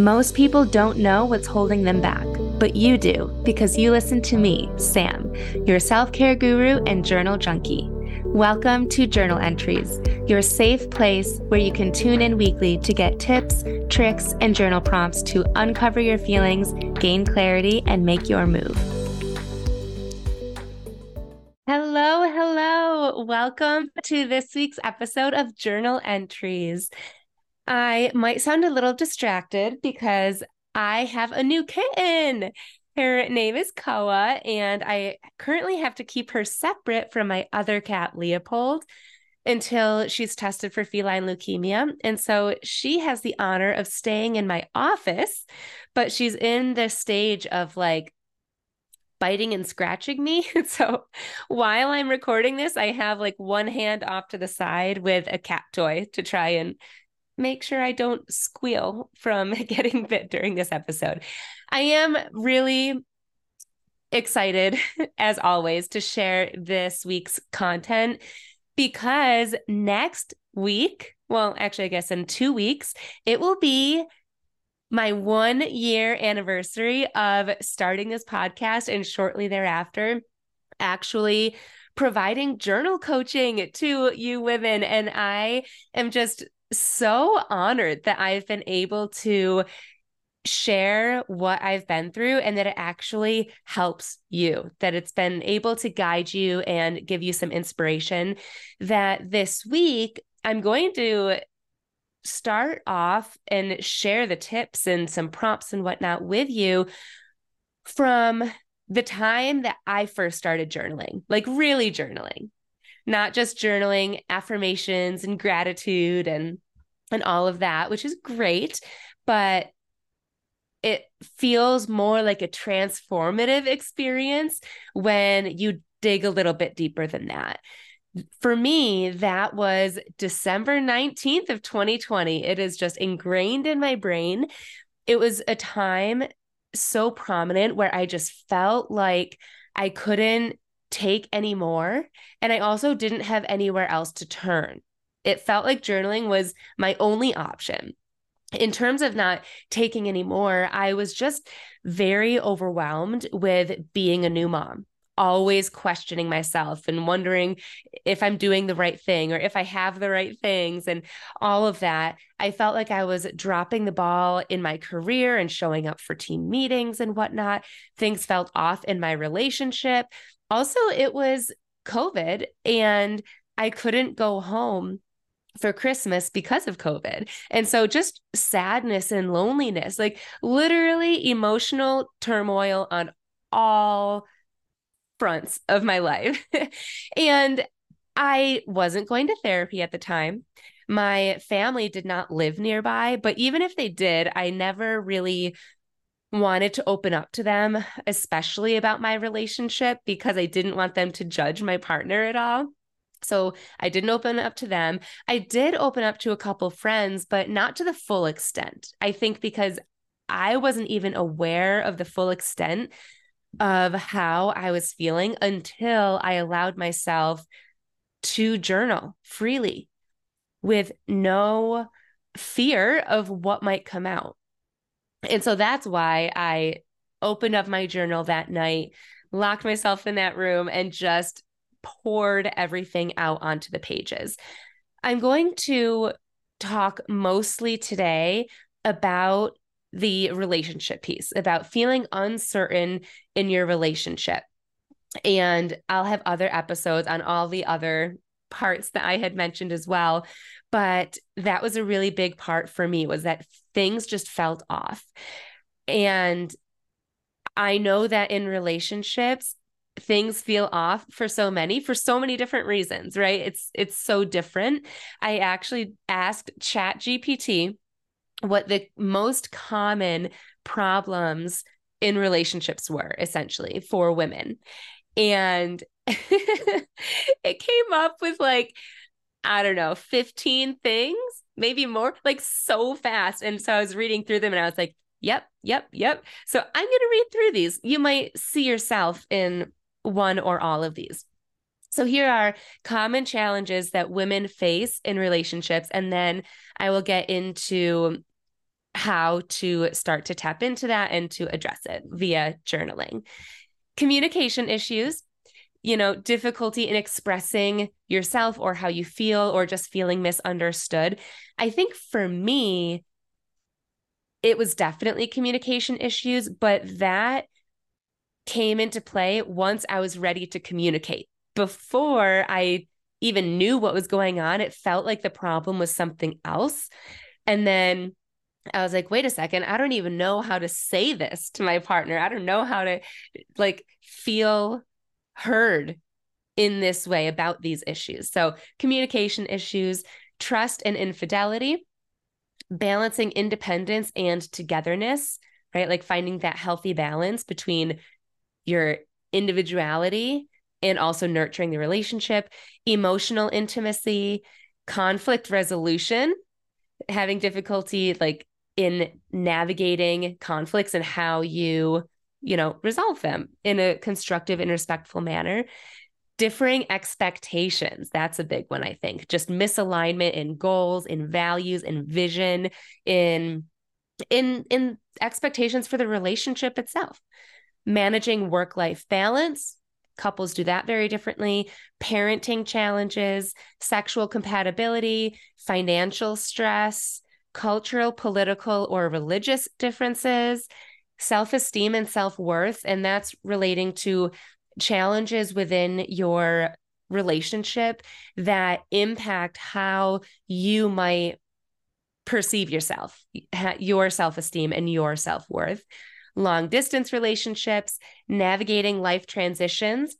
Most people don't know what's holding them back, but you do because you listen to me, Sam, your self care guru and journal junkie. Welcome to Journal Entries, your safe place where you can tune in weekly to get tips, tricks, and journal prompts to uncover your feelings, gain clarity, and make your move. Hello, hello. Welcome to this week's episode of Journal Entries. I might sound a little distracted because I have a new kitten. Her name is Koa, and I currently have to keep her separate from my other cat, Leopold, until she's tested for feline leukemia. And so she has the honor of staying in my office, but she's in the stage of like biting and scratching me. so while I'm recording this, I have like one hand off to the side with a cat toy to try and make sure I don't squeal from getting bit during this episode. I am really excited, as always, to share this week's content because next week, well, actually, I guess in two weeks, it will be my one year anniversary of starting this podcast and shortly thereafter actually providing journal coaching to you women and i am just so honored that I've been able to share what I've been through and that it actually helps you, that it's been able to guide you and give you some inspiration. That this week, I'm going to start off and share the tips and some prompts and whatnot with you from the time that I first started journaling, like really journaling not just journaling affirmations and gratitude and and all of that, which is great, but it feels more like a transformative experience when you dig a little bit deeper than that. For me, that was December 19th of 2020. It is just ingrained in my brain. It was a time so prominent where I just felt like I couldn't take anymore. And I also didn't have anywhere else to turn. It felt like journaling was my only option. In terms of not taking any more, I was just very overwhelmed with being a new mom always questioning myself and wondering if I'm doing the right thing or if I have the right things and all of that. I felt like I was dropping the ball in my career and showing up for team meetings and whatnot. Things felt off in my relationship also it was COVID and I couldn't go home for Christmas because of COVID. And so just sadness and loneliness, like literally emotional turmoil on all fronts of my life. and I wasn't going to therapy at the time. My family did not live nearby, but even if they did, I never really wanted to open up to them, especially about my relationship, because I didn't want them to judge my partner at all. So I didn't open up to them. I did open up to a couple friends, but not to the full extent. I think because I wasn't even aware of the full extent of how I was feeling until I allowed myself to journal freely with no fear of what might come out. And so that's why I opened up my journal that night, locked myself in that room, and just poured everything out onto the pages. I'm going to talk mostly today about the relationship piece, about feeling uncertain in your relationship. And I'll have other episodes on all the other parts that I had mentioned as well. But that was a really big part for me was that things just felt off. And I know that in relationships, things feel off for so many for so many different reasons right it's it's so different i actually asked chat gpt what the most common problems in relationships were essentially for women and it came up with like I don't know, 15 things, maybe more, like so fast. And so I was reading through them and I was like, yep, yep, yep. So I'm going to read through these. You might see yourself in one or all of these. So here are common challenges that women face in relationships. And then I will get into how to start to tap into that and to address it via journaling. Communication issues, you know, difficulty in expressing yourself or how you feel or just feeling misunderstood. I think for me, it was definitely communication issues, but that came into play once I was ready to communicate. Before I even knew what was going on, it felt like the problem was something else. And then I was like, wait a second, I don't even know how to say this to my partner. I don't know how to like feel heard in this way about these issues. So, communication issues, trust and infidelity, balancing independence and togetherness, right? Like finding that healthy balance between your individuality and also nurturing the relationship, emotional intimacy, conflict resolution, having difficulty like in navigating conflicts and how you you know resolve them in a constructive and respectful manner. Differing expectations that's a big one i think. Just misalignment in goals in values in vision in in in expectations for the relationship itself. Managing work life balance couples do that very differently. Parenting challenges sexual compatibility financial stress cultural, political, or religious differences, self esteem and self worth. And that's relating to challenges within your relationship that impact how you might perceive yourself, your self esteem, and your self worth. Long distance relationships, navigating life transitions,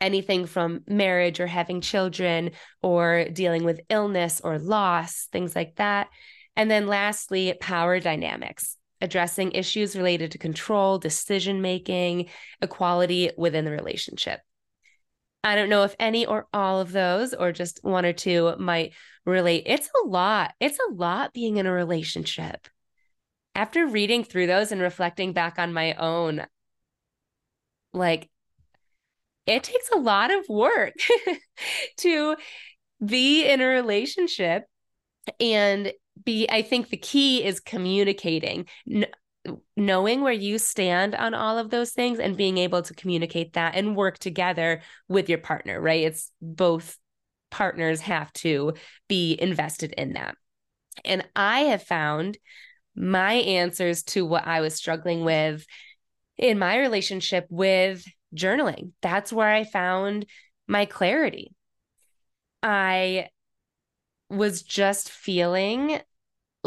anything from marriage or having children or dealing with illness or loss, things like that. And then lastly, power dynamics, addressing issues related to control, decision making, equality within the relationship. I don't know if any or all of those, or just one or two, might relate. It's a lot. It's a lot being in a relationship. After reading through those and reflecting back on my own, like, it takes a lot of work to be in a relationship and be i think the key is communicating knowing where you stand on all of those things and being able to communicate that and work together with your partner right? It's both partners have to be invested in that. And i have found my answers to what i was struggling with in my relationship with journaling. That's where i found my clarity. I was just feeling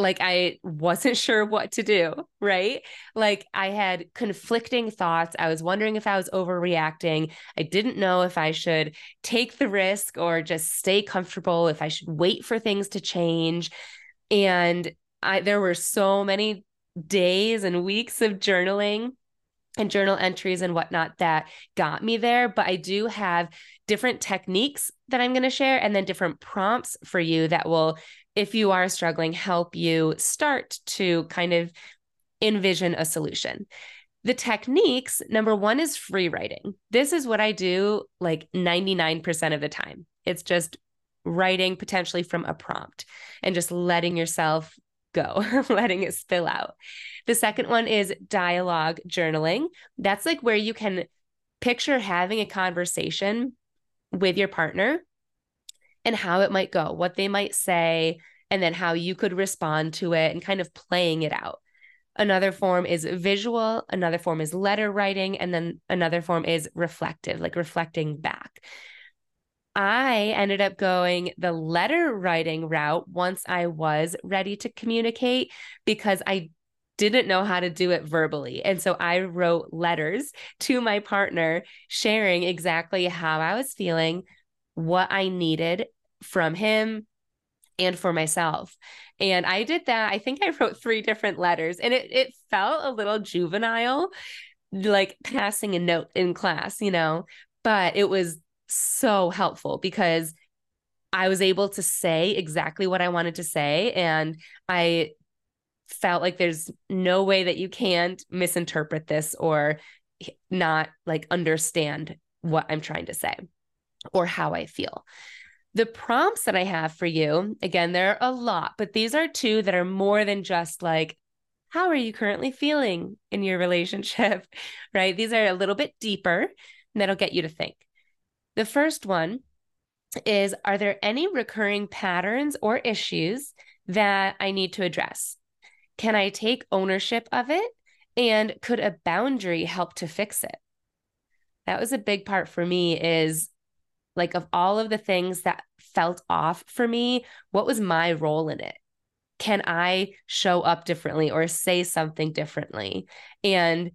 like I wasn't sure what to do, right? Like I had conflicting thoughts. I was wondering if I was overreacting. I didn't know if I should take the risk or just stay comfortable, if I should wait for things to change. And I there were so many days and weeks of journaling and journal entries and whatnot that got me there. But I do have different techniques that I'm going to share and then different prompts for you that will, if you are struggling, help you start to kind of envision a solution. The techniques, number one is free writing. This is what I do like 99% of the time. It's just writing potentially from a prompt and just letting yourself go, letting it spill out. The second one is dialogue journaling. That's like where you can picture having a conversation with your partner and how it might go, what they might say, and then how you could respond to it and kind of playing it out. Another form is visual, another form is letter writing, and then another form is reflective, like reflecting back. I ended up going the letter writing route once I was ready to communicate because I didn't know how to do it verbally. And so I wrote letters to my partner sharing exactly how I was feeling, what I needed from him and for myself. And I did that. I think I wrote three different letters and it it felt a little juvenile, like passing a note in class, you know, but it was so helpful because I was able to say exactly what I wanted to say. And I felt like there's no way that you can't misinterpret this or not like understand what I'm trying to say or how I feel. The prompts that I have for you, again, there are a lot, but these are two that are more than just like how are you currently feeling in your relationship? right? These are a little bit deeper and that'll get you to think. The first one is Are there any recurring patterns or issues that I need to address? Can I take ownership of it? And could a boundary help to fix it? That was a big part for me is like of all of the things that felt off for me, what was my role in it? Can I show up differently or say something differently? And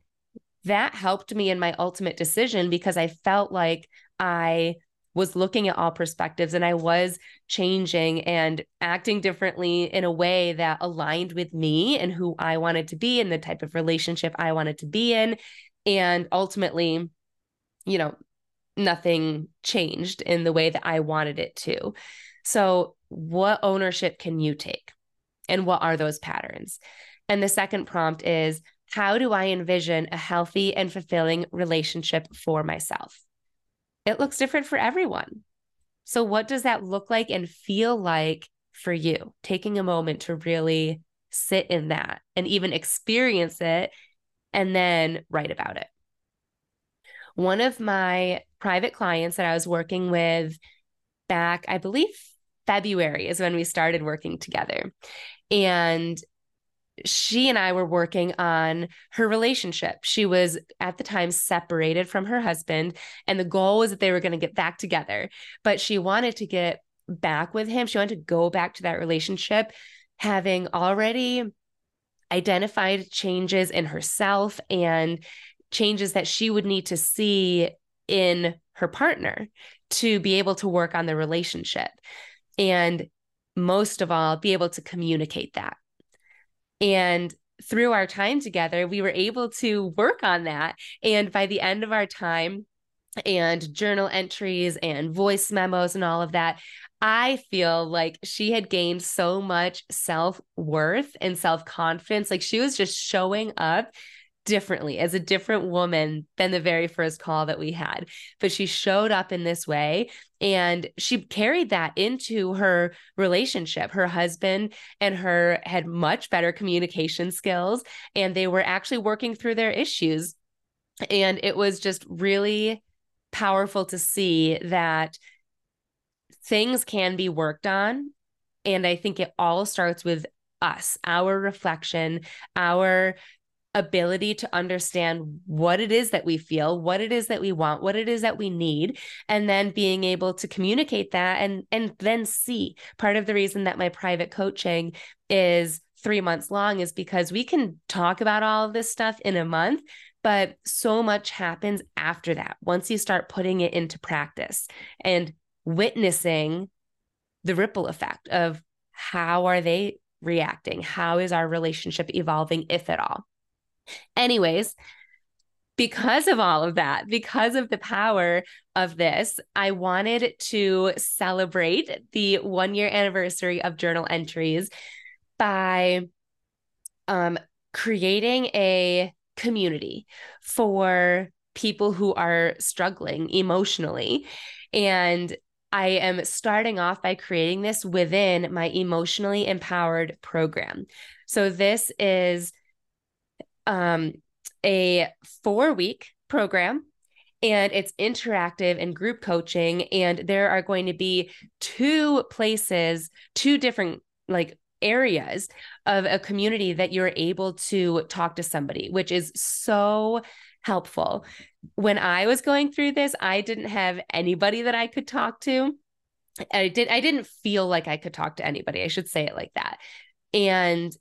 that helped me in my ultimate decision because I felt like I was looking at all perspectives and I was changing and acting differently in a way that aligned with me and who I wanted to be and the type of relationship I wanted to be in. And ultimately, you know, nothing changed in the way that I wanted it to. So, what ownership can you take? And what are those patterns? And the second prompt is how do I envision a healthy and fulfilling relationship for myself? It looks different for everyone. So, what does that look like and feel like for you? Taking a moment to really sit in that and even experience it and then write about it. One of my private clients that I was working with back, I believe February is when we started working together. And she and I were working on her relationship. She was at the time separated from her husband, and the goal was that they were going to get back together. But she wanted to get back with him. She wanted to go back to that relationship, having already identified changes in herself and changes that she would need to see in her partner to be able to work on the relationship. And most of all, be able to communicate that and through our time together, we were able to work on that. And by the end of our time, and journal entries and voice memos and all of that, I feel like she had gained so much self worth and self confidence. Like she was just showing up differently as a different woman than the very first call that we had. But she showed up in this way and she carried that into her relationship. Her husband and her had much better communication skills and they were actually working through their issues. And it was just really powerful to see that things can be worked on. And I think it all starts with us, our reflection, our ability to understand what it is that we feel, what it is that we want, what it is that we need, and then being able to communicate that and and then see. Part of the reason that my private coaching is 3 months long is because we can talk about all of this stuff in a month, but so much happens after that. Once you start putting it into practice and witnessing the ripple effect of how are they reacting? How is our relationship evolving, if at all? Anyways, because of all of that, because of the power of this, I wanted to celebrate the one year anniversary of journal entries by um, creating a community for people who are struggling emotionally. And I am starting off by creating this within my emotionally empowered program. So, this is um, a four week program and it's interactive and group coaching and there are going to be two places two different like areas of a community that you're able to talk to somebody which is so helpful. When i was going through this i didn't have anybody that i could talk to. I did i didn't feel like i could talk to anybody i should say it like that. And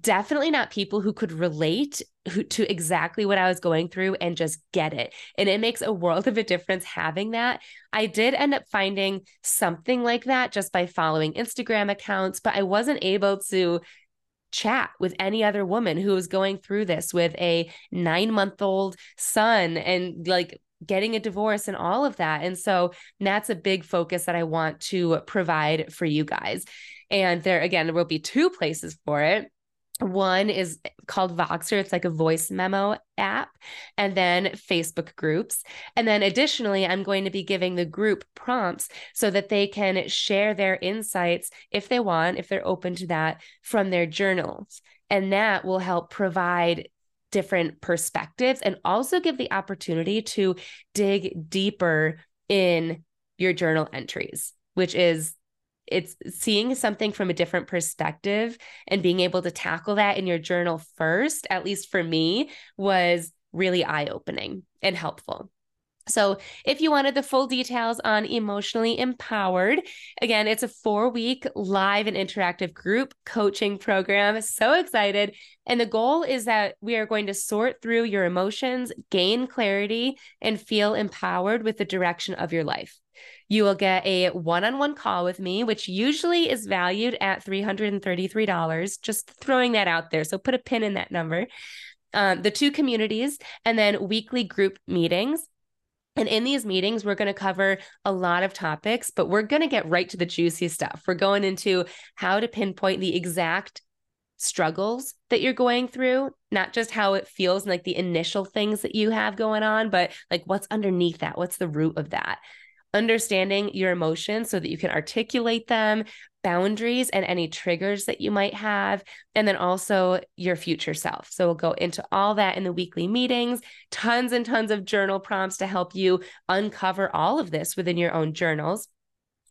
definitely not people who could relate who, to exactly what I was going through and just get it. And it makes a world of a difference having that. I did end up finding something like that just by following Instagram accounts, but I wasn't able to chat with any other woman who was going through this with a nine month old son and like getting a divorce and all of that. And so that's a big focus that I want to provide for you guys. And there, again, there will be two places for it. One is called Voxer. It's like a voice memo app, and then Facebook groups. And then additionally, I'm going to be giving the group prompts so that they can share their insights if they want, if they're open to that from their journals. And that will help provide different perspectives and also give the opportunity to dig deeper in your journal entries, which is it's seeing something from a different perspective and being able to tackle that in your journal first, at least for me, was really eye opening and helpful. So, if you wanted the full details on Emotionally Empowered, again, it's a four week live and interactive group coaching program. So excited. And the goal is that we are going to sort through your emotions, gain clarity, and feel empowered with the direction of your life. You will get a one on one call with me, which usually is valued at $333. Just throwing that out there. So, put a pin in that number. Um, the two communities, and then weekly group meetings. And in these meetings, we're going to cover a lot of topics, but we're going to get right to the juicy stuff. We're going into how to pinpoint the exact struggles that you're going through, not just how it feels and like the initial things that you have going on, but like what's underneath that? What's the root of that? Understanding your emotions so that you can articulate them, boundaries and any triggers that you might have, and then also your future self. So we'll go into all that in the weekly meetings, tons and tons of journal prompts to help you uncover all of this within your own journals.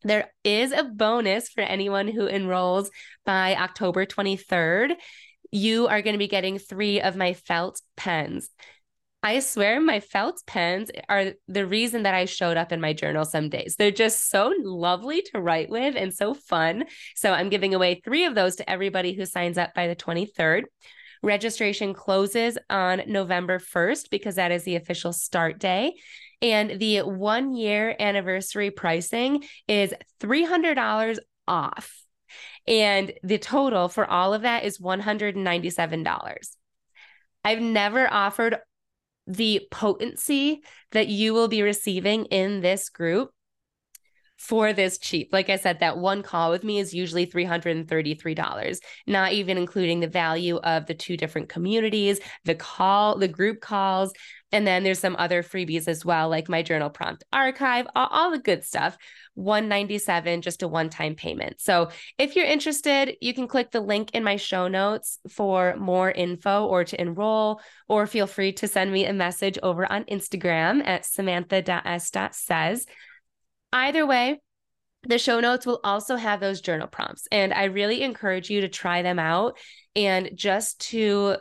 There is a bonus for anyone who enrolls by October 23rd. You are going to be getting three of my felt pens. I swear my felt pens are the reason that I showed up in my journal some days. They're just so lovely to write with and so fun. So I'm giving away three of those to everybody who signs up by the 23rd. Registration closes on November 1st because that is the official start day. And the one year anniversary pricing is $300 off. And the total for all of that is $197. I've never offered the potency that you will be receiving in this group for this cheap. Like I said, that one call with me is usually $333, not even including the value of the two different communities, the call, the group calls. And then there's some other freebies as well, like my journal prompt archive, all, all the good stuff. 197 just a one-time payment. So if you're interested, you can click the link in my show notes for more info or to enroll, or feel free to send me a message over on Instagram at samantha.s.says. Either way, the show notes will also have those journal prompts. And I really encourage you to try them out and just to,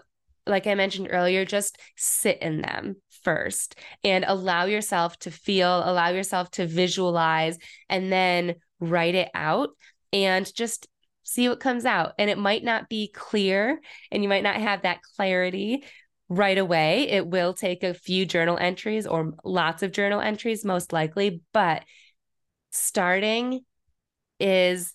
like I mentioned earlier, just sit in them first and allow yourself to feel, allow yourself to visualize, and then write it out and just see what comes out. And it might not be clear and you might not have that clarity right away. It will take a few journal entries or lots of journal entries, most likely, but starting is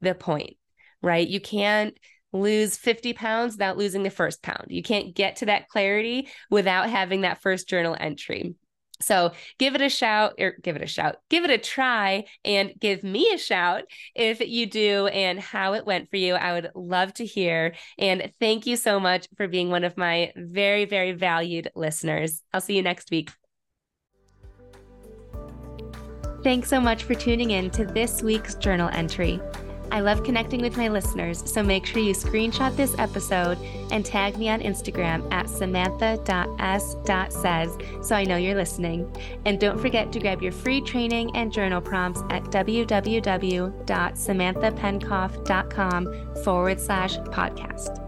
the point, right? You can't lose 50 pounds without losing the first pound. You can't get to that clarity without having that first journal entry. So give it a shout or give it a shout, give it a try and give me a shout if you do and how it went for you. I would love to hear. And thank you so much for being one of my very, very valued listeners. I'll see you next week. Thanks so much for tuning in to this week's journal entry. I love connecting with my listeners, so make sure you screenshot this episode and tag me on Instagram at samantha.s.says so I know you're listening. And don't forget to grab your free training and journal prompts at www.samanthapenkoff.com forward slash podcast.